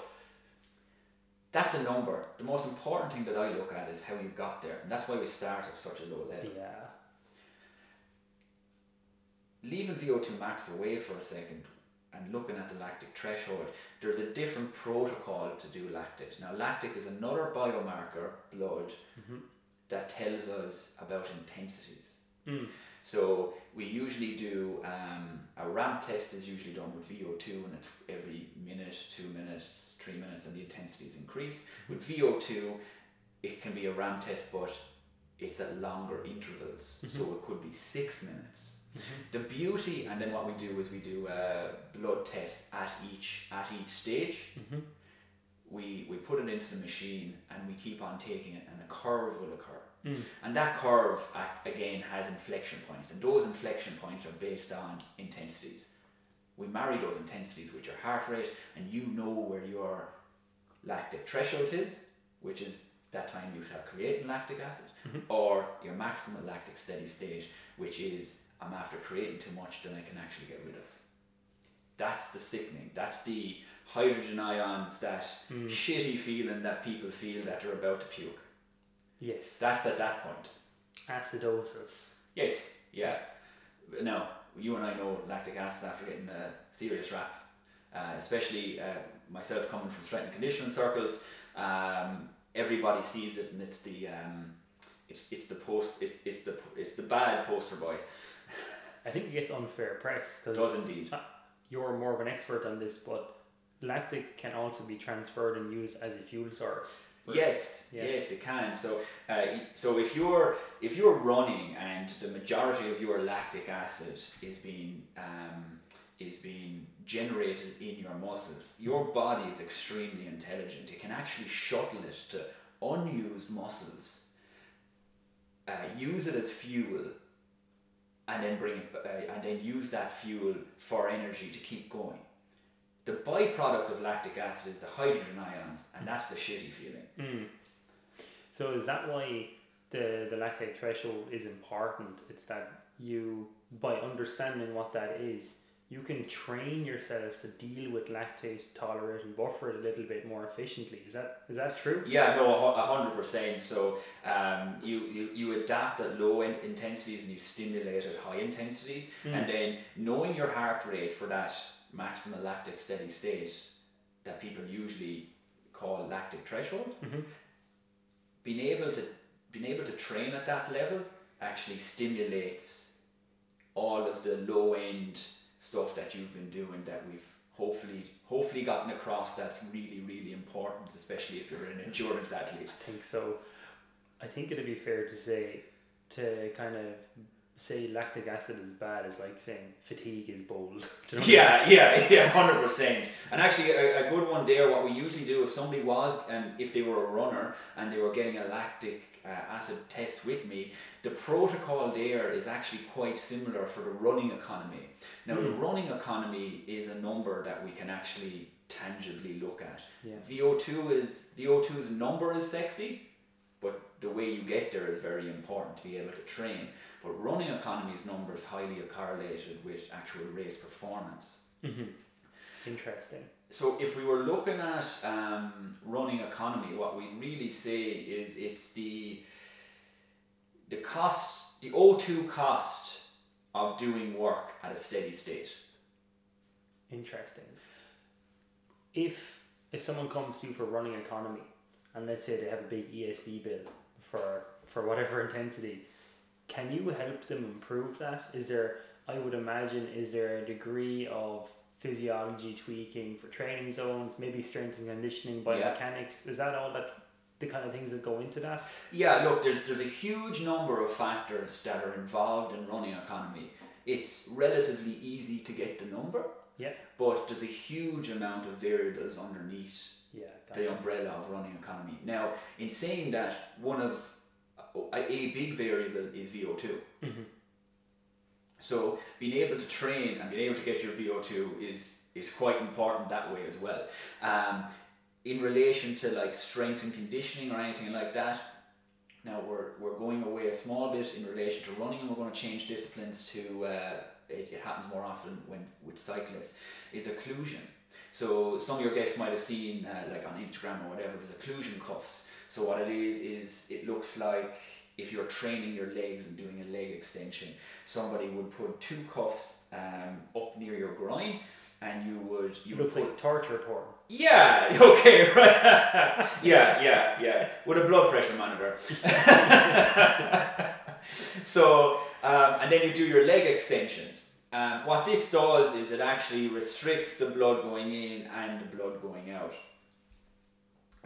that's a number. The most important thing that I look at is how you got there, and that's why we start at such a low level. Yeah. Leaving VO2 max away for a second and looking at the lactic threshold, there's a different protocol to do lactate. Now, lactic is another biomarker, blood, mm-hmm. That tells us about intensities. Mm. So we usually do um, a ramp test is usually done with VO2 and it's every minute, two minutes, three minutes, and the intensity is increased. With VO2, it can be a ramp test, but it's at longer intervals. So it could be six minutes. The beauty, and then what we do is we do a blood test at each at each stage. We we put it into the machine and we keep on taking it, and a curve will occur. Mm. And that curve again has inflection points, and those inflection points are based on intensities. We marry those intensities with your heart rate, and you know where your lactic threshold is, which is that time you start creating lactic acid, mm-hmm. or your maximal lactic steady state, which is I'm after creating too much than I can actually get rid of. That's the sickening. That's the hydrogen ions, that mm. shitty feeling that people feel that they're about to puke. Yes. That's at that point. Acidosis. Yes, yeah. Now, you and I know lactic acid after getting a serious rap, uh, especially uh, myself coming from strength and conditioning circles. Um, everybody sees it, and it's the um, it's it's the post it's, it's the it's the bad poster boy. I think it gets unfair press because Does indeed. you're more of an expert on this, but lactic can also be transferred and used as a fuel source. Yes, Yeah. yes, it can. So, uh, so if you're if you're running and the majority of your lactic acid is being um, is being generated in your muscles, your body is extremely intelligent. It can actually shuttle it to unused muscles, uh, use it as fuel, and then bring it uh, and then use that fuel for energy to keep going. The byproduct of lactic acid is the hydrogen ions, and that's the shitty feeling. Mm. So is that why the the lactate threshold is important? It's that you by understanding what that is, you can train yourself to deal with lactate tolerate and buffer it a little bit more efficiently. Is that is that true? Yeah, no, a hundred percent. So um, you, you you adapt at low in- intensities and you stimulate at high intensities, and then knowing your heart rate for that maximal lactic steady state that people usually call lactic threshold, mm-hmm. being able to being able to train at that level actually stimulates all of the low end stuff that you've been doing that we've hopefully hopefully gotten across that's really really important especially if you're an endurance athlete I think so. I think it'd be fair to say to kind of say lactic acid is bad is like saying fatigue is bold. You know what I mean? yeah yeah yeah 100% and actually a, a good one there what we usually do if somebody was and if they were a runner and they were getting a lactic uh, acid test with me the protocol there is actually quite similar for the running economy now the running economy is a number that we can actually tangibly look at Yeah. VO2 is VO2's number is sexy but the way you get there is very important to be able to train. But running economy's number is highly correlated with actual race performance. Interesting. So if we were looking at um, running economy, what we really say is it's the the cost, the O2 cost of doing work at a steady state. Interesting. If if someone comes to you for running economy, and let's say they have a big ESB bill for for whatever intensity, can you help them improve that? Is there, I would imagine, is there a degree of physiology tweaking for training zones, maybe strength and conditioning, Yeah. biomechanics? Is that all that the kind of things that go into that? Yeah, look, there's there's a huge number of factors that are involved in running economy. It's relatively easy to get the number, Yeah. but there's a huge amount of variables underneath Yeah. the umbrella of running economy. Now, in saying that, one of a, a big variable is VO2. So being able to train and being able to get your VO2 is is quite important that way as well. Um, in relation to like strength and conditioning or anything like that, now we're, we're going away a small bit in relation to running and we're going to change disciplines to uh, it, it happens more often when with cyclists is occlusion so some of your guests might have seen uh, like on instagram or whatever there's occlusion cuffs so what it is is it looks like if you're training your legs and doing a leg extension somebody would put two cuffs um, up near your groin and you would you It would put like torture porn. yeah, okay, right. yeah, yeah, yeah. With a blood pressure monitor. so, um, and then you do your leg extensions. Um, what this does is it actually restricts the blood going in and the blood going out.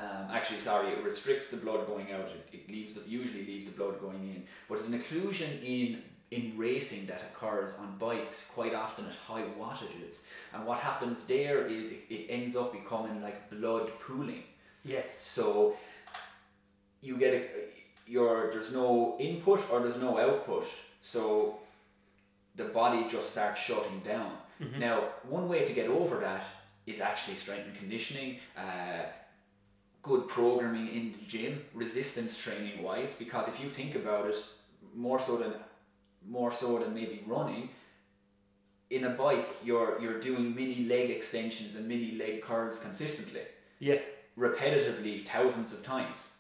Um, actually, sorry, it restricts the blood going out. It, it leaves the, usually leaves the blood going in, but it's an occlusion in in racing that occurs on bikes quite often at high wattages. And what happens there is it, it ends up becoming like blood pooling. Yes. So you get a, your there's no input or there's no output. So the body just starts shutting down. Now, one way to get over that is actually strength and conditioning, uh, good programming in the gym, resistance training wise. Because if you think about it, more so than more so than maybe running, in a bike you're you're doing mini leg extensions and mini leg curls consistently Yeah. repetitively thousands of times.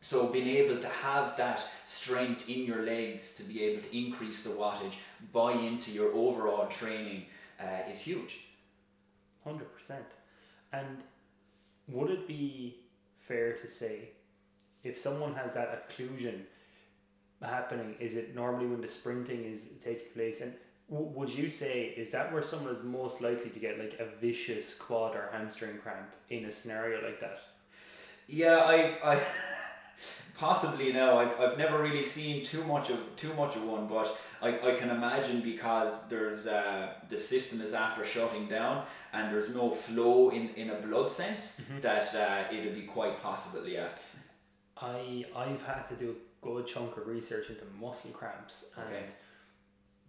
So being able to have that strength in your legs to be able to increase the wattage, buy into your overall training uh, is huge. Hundred percent. And would it be fair to say if someone has that occlusion happening, is it normally when the sprinting is taking place? And w- would you say is that where someone is most likely to get like a vicious quad or hamstring cramp in a scenario like that? Yeah, I, I possibly no. I've, I've never really seen too much of too much of one, but I, I can imagine because there's uh, the system is after shutting down and there's no flow in, in a blood sense that uh, it'll be quite possible. Yeah. I I've had to do a good chunk of research into muscle cramps and Okay.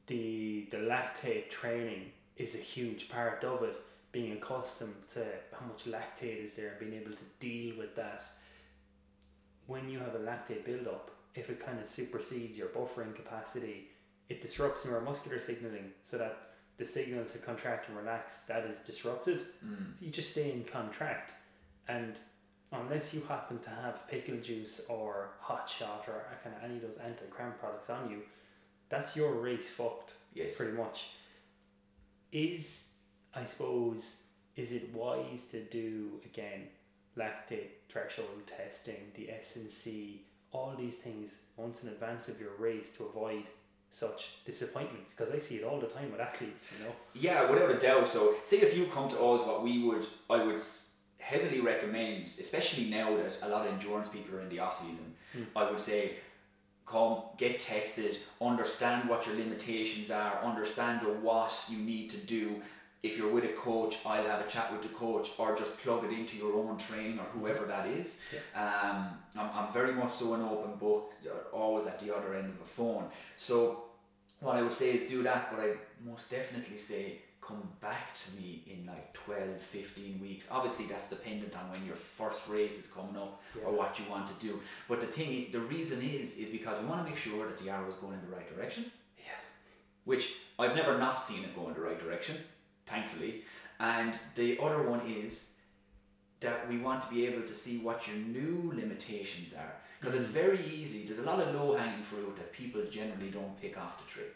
the the lactate training is a huge part of it. Being accustomed to how much lactate is there and being able to deal with that. When you have a lactate buildup, if it kind of supersedes your buffering capacity, it disrupts neuromuscular signaling so that the signal to contract and relax that is disrupted. Mm. So you just stay in contract and unless you happen to have pickle juice or hot shot or kind of any of those anti-cramp products on you, that's your race fucked. Yes. Pretty much. Is I suppose is it wise to do again lactate threshold testing, the S and C, all these things months in advance of your race to avoid such disappointments? Because I see it all the time with athletes, you know. Yeah, without a doubt. So, say if you come to us, what we would, I would heavily recommend, especially now that a lot of endurance people are in the off season, hmm. I would say, come get tested, understand what your limitations are, understand what you need to do. If you're with a coach, I'll have a chat with the coach, or just plug it into your own training or whoever that is. Um, I'm, I'm very much so an open book, always at the other end of a phone. So what I would say is do that, but I most definitely say come back to me in like 12, 15 weeks. Obviously, that's dependent on when your first race is coming up or what you want to do. But the thing, the reason is, is because we want to make sure that the arrow is going in the right direction. Yeah. Which I've never not seen it go in the right direction, thankfully. And the other one is that we want to be able to see what your new limitations are. Because it's mm. very easy, there's a lot of low hanging fruit that people generally don't pick off the tree.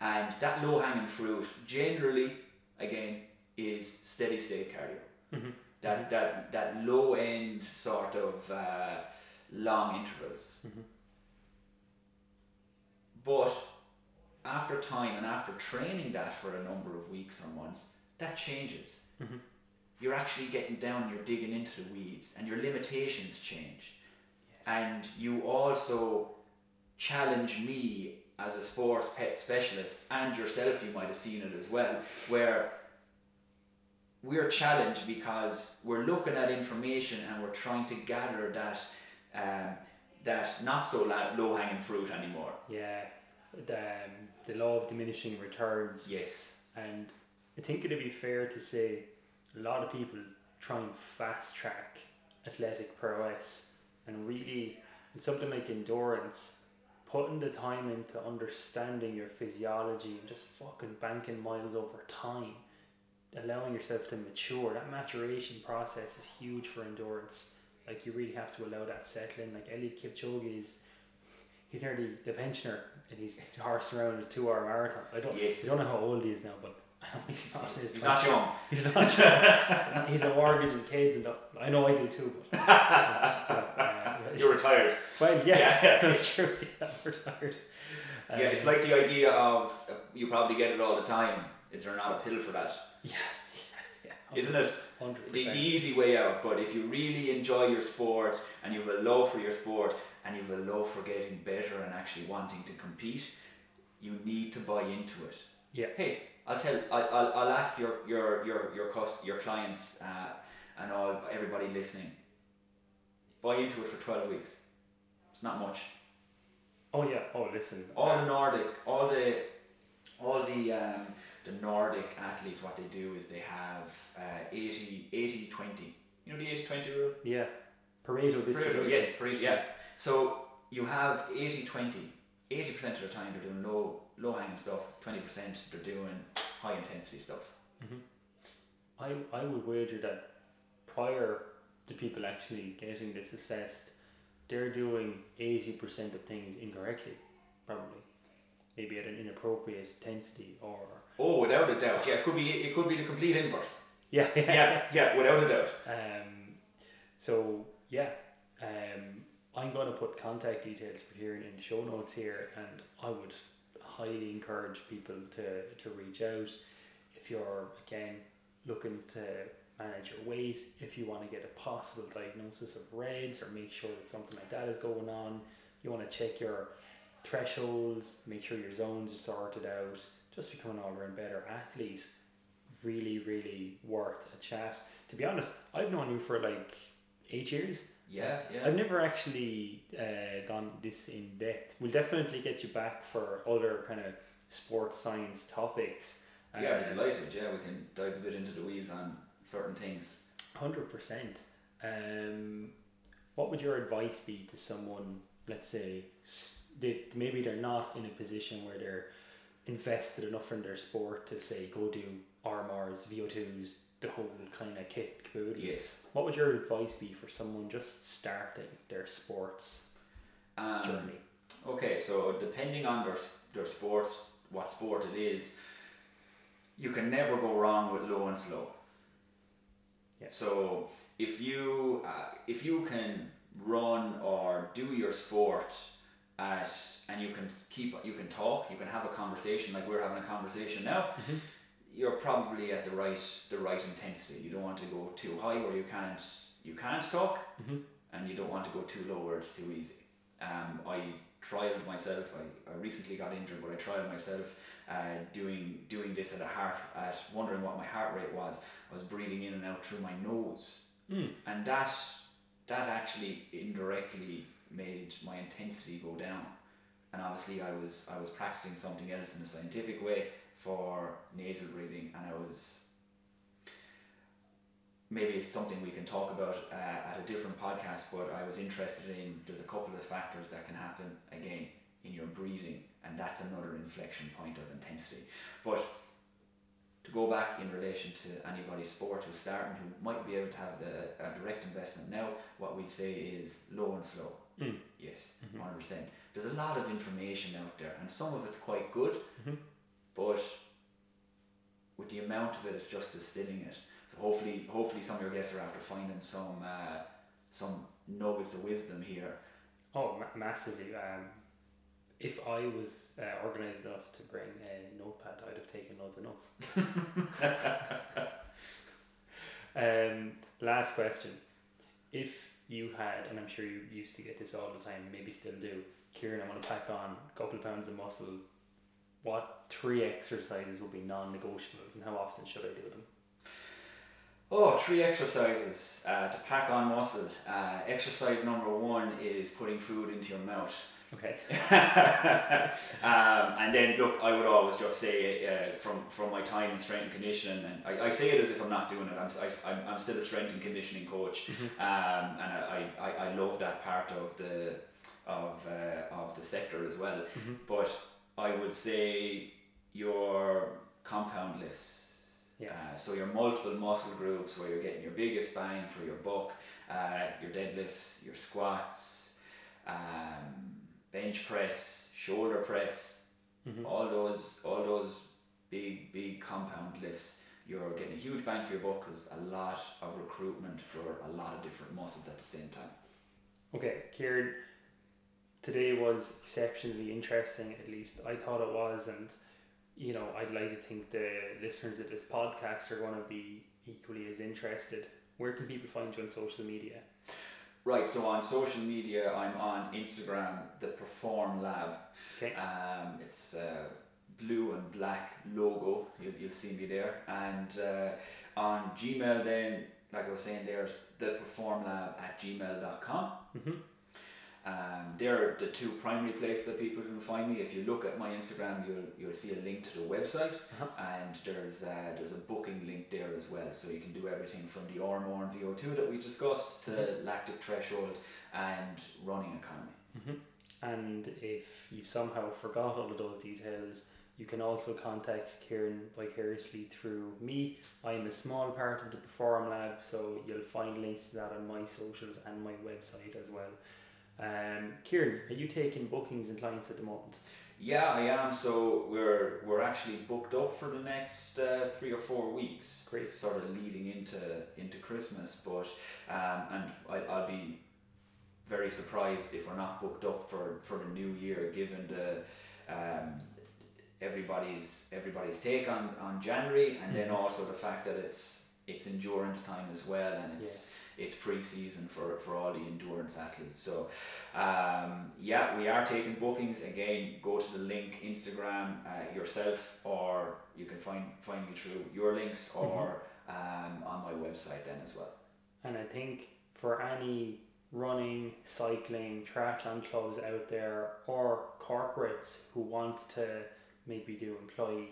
And that low hanging fruit generally, again, is steady state cardio. Mm-hmm. Mm-hmm. That, that, that low end sort of uh, long intervals. Mm-hmm. But after time and after training that for a number of weeks or months, that changes. You're actually getting down, you're digging into the weeds, and your limitations change. And you also challenge me as a sports pet specialist, and yourself, you might have seen it as well, where we're challenged because we're looking at information and we're trying to gather that um, that not so low hanging fruit anymore. Yeah, the, um, the law of diminishing returns. Yes. And I think it'd be fair to say a lot of people try and fast track athletic prowess and really And something like endurance, putting the time into understanding your physiology and just fucking banking miles over time, allowing yourself to mature. That maturation process is huge for endurance. Like you really have to allow that settling. Like Eliud Kipchoge is, he's nearly the pensioner and he's horsing around a two hour marathons. I don't, Yes. I don't know how old he is now, but he's not He's not young. He's not young. he's a mortgage and kids and I know I do too, but uh, You're retired. well, yeah, Yeah, yeah. that's true. Yeah, I'm retired. Yeah, it's Um, like the idea of uh, you probably get it all the time. Is there not a pill for that? yeah, yeah, Isn't it? Hundred The, the easy way out. But if you really enjoy your sport and you have a love for your sport and you have a love for getting better and actually wanting to compete, you need to buy into it. Yeah. Hey, I'll tell. I'll, I'll, I'll ask your your your your cost your clients uh, and all everybody listening. Buy into it for twelve weeks. It's not much. Oh yeah. Oh listen. all the Nordic, all the, all the um, the Nordic athletes, what they do is they have uh, 80, 80, 20. You know the 80 20 rule? Yeah. Pareto. Pareto, yes, Pareto, yeah. So you have 80 20. 80% of the time they're doing low low hanging stuff, 20% they're doing high intensity stuff. I I would wager that prior to people actually getting this assessed, they're doing eighty percent of things incorrectly, probably. Maybe at an inappropriate intensity or Oh, without a doubt. Yeah, it could be it could be the complete inverse. yeah Yeah, yeah, without a doubt. Um, so yeah, um, I'm going to put contact details for Ciaran in the show notes here, and I would highly encourage people to to reach out if you're again looking to manage your weight, if you want to get a possible diagnosis of REDS or make sure that something like that is going on, you want to check your thresholds, make sure your zones are sorted out, just become an all around better athlete really, really worth a chat. To be honest, I've known you for like eight years. Yeah, yeah. I've never actually uh, gone this in depth. We'll definitely get you back for other kind of sports science topics. yeah, I'd be delighted. Yeah, we can dive a bit into the weeds on certain things. Hundred percent. Um, what would your advice be to someone? Let's say that maybe they're not in a position where they're invested enough in their sport to say go do RMRs, VO2s, the whole kind of kit caboodle. Yes. What would your advice be for someone just starting their sports Um, journey? Okay, so depending on their, their sports, what sport it is, you can never go wrong with low and slow. Yeah. So if you uh, if you can run or do your sport at and you can keep you can talk, you can have a conversation like we're having a conversation now. You're probably at the right the right intensity. You don't want to go too high where you can't you can't talk, and you don't want to go too low where it's too easy. Um, I trialed myself. I, I recently got injured, but I trialed myself uh, doing doing this at a heart at wondering what my heart rate was. I was breathing in and out through my nose, Mm. and that that actually indirectly made my intensity go down. And obviously, I was I was practicing something else in a scientific way for nasal breathing, and I was maybe it's something we can talk about uh, at a different podcast, but I was interested in there's a couple of factors that can happen again in your breathing, and that's another inflection point of intensity. But to go back in relation to anybody's sport who's starting, who might be able to have the, a direct investment now, what we'd say is low and slow. Mm. Yes, 100%. There's a lot of information out there, and some of it's quite good, Mhm. But with the amount of it, it's just distilling it. So hopefully, hopefully, some of your guests are after finding some uh, some nuggets of wisdom here. Oh, ma- massively. Um, if I was uh, organised enough to bring a notepad, I'd have taken loads of notes. um, last question. If you had, and I'm sure you used to get this all the time, maybe still do, Ciaran, I want to pack on a couple of pounds of muscle. What three exercises would be non negotiables and how often should I do them? Oh, three exercises uh, to pack on muscle. Uh, exercise number one is putting food into your mouth. Okay. um, and then look, I would always just say uh, from from my time in strength and conditioning, and I, I say it as if I'm not doing it. I'm I, I'm still a strength and conditioning coach, um, and I, I, I love that part of the of uh, of the sector as well. But I would say your compound lifts. Yes. Uh, so your multiple muscle groups where you're getting your biggest bang for your buck, uh, your deadlifts, your squats, um, bench press, shoulder press, all those all those big big compound lifts. You're getting a huge bang for your buck because a lot of recruitment for a lot of different muscles at the same time. Okay, Ciaran, today was exceptionally interesting, at least I thought it was, and you know, I'd like to think the listeners of this podcast are going to be equally as interested. Where can people find you on social media? Right, so on social media, I'm on Instagram, the Perform Lab. Okay. Um, it's a blue and black logo. You'll, you'll see me there. And uh, on Gmail, then, like I was saying, there's the Perform Lab at gmail.com. Mhm. Um, they're the two primary places that people can find me. If you look at my Instagram, you'll you'll see a link to the website, Uh-huh. and there's uh, there's a booking link there as well. So you can do everything from the RMR and VO2 that we discussed to lactic threshold and running economy. And if you somehow forgot all of those details, you can also contact Ciaran vicariously through me. I'm a small part of the Perform Lab, so you'll find links to that on my socials and my website as well. Um, Ciaran, are you taking bookings and clients at the moment? Yeah, I am. So we're we're actually booked up for the next uh, three or four weeks. Great. Sort of leading into into Christmas, but um, and I, I'll be very surprised if we're not booked up for, for the new year, given the um, everybody's everybody's take on, on January, and then also the fact that it's it's endurance time as well, and it's it's pre-season for, for all the endurance athletes. So, um, yeah, we are taking bookings. Again, go to the link Instagram uh, yourself, or you can find find me through your links or um, on my website then as well. And I think for any running, cycling, triathlon clubs out there or corporates who want to maybe do employee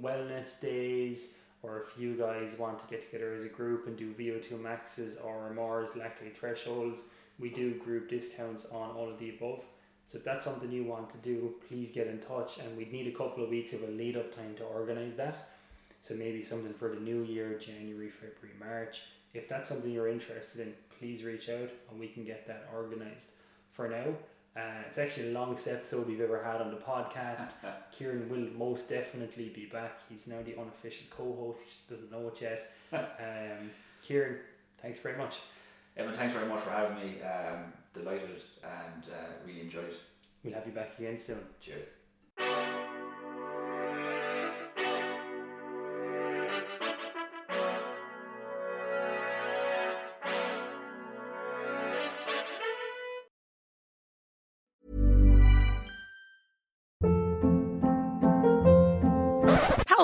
wellness days, or if you guys want to get together as a group and do VO2 maxes or MRs, lactate thresholds, we do group discounts on all of the above. So if that's something you want to do, please get in touch and we'd need a couple of weeks of a lead up time to organise that. So maybe something for the new year, January, February, March. If that's something you're interested in, please reach out and we can get that organised. For now, uh, it's actually the longest episode we've ever had on the podcast. Ciaran will most definitely be back. He's now the unofficial co-host. He doesn't know it yet. Um, Ciaran, thanks very much. Evan, thanks very much for having me. Um, delighted and uh, really enjoyed. We'll have you back again soon. Cheers.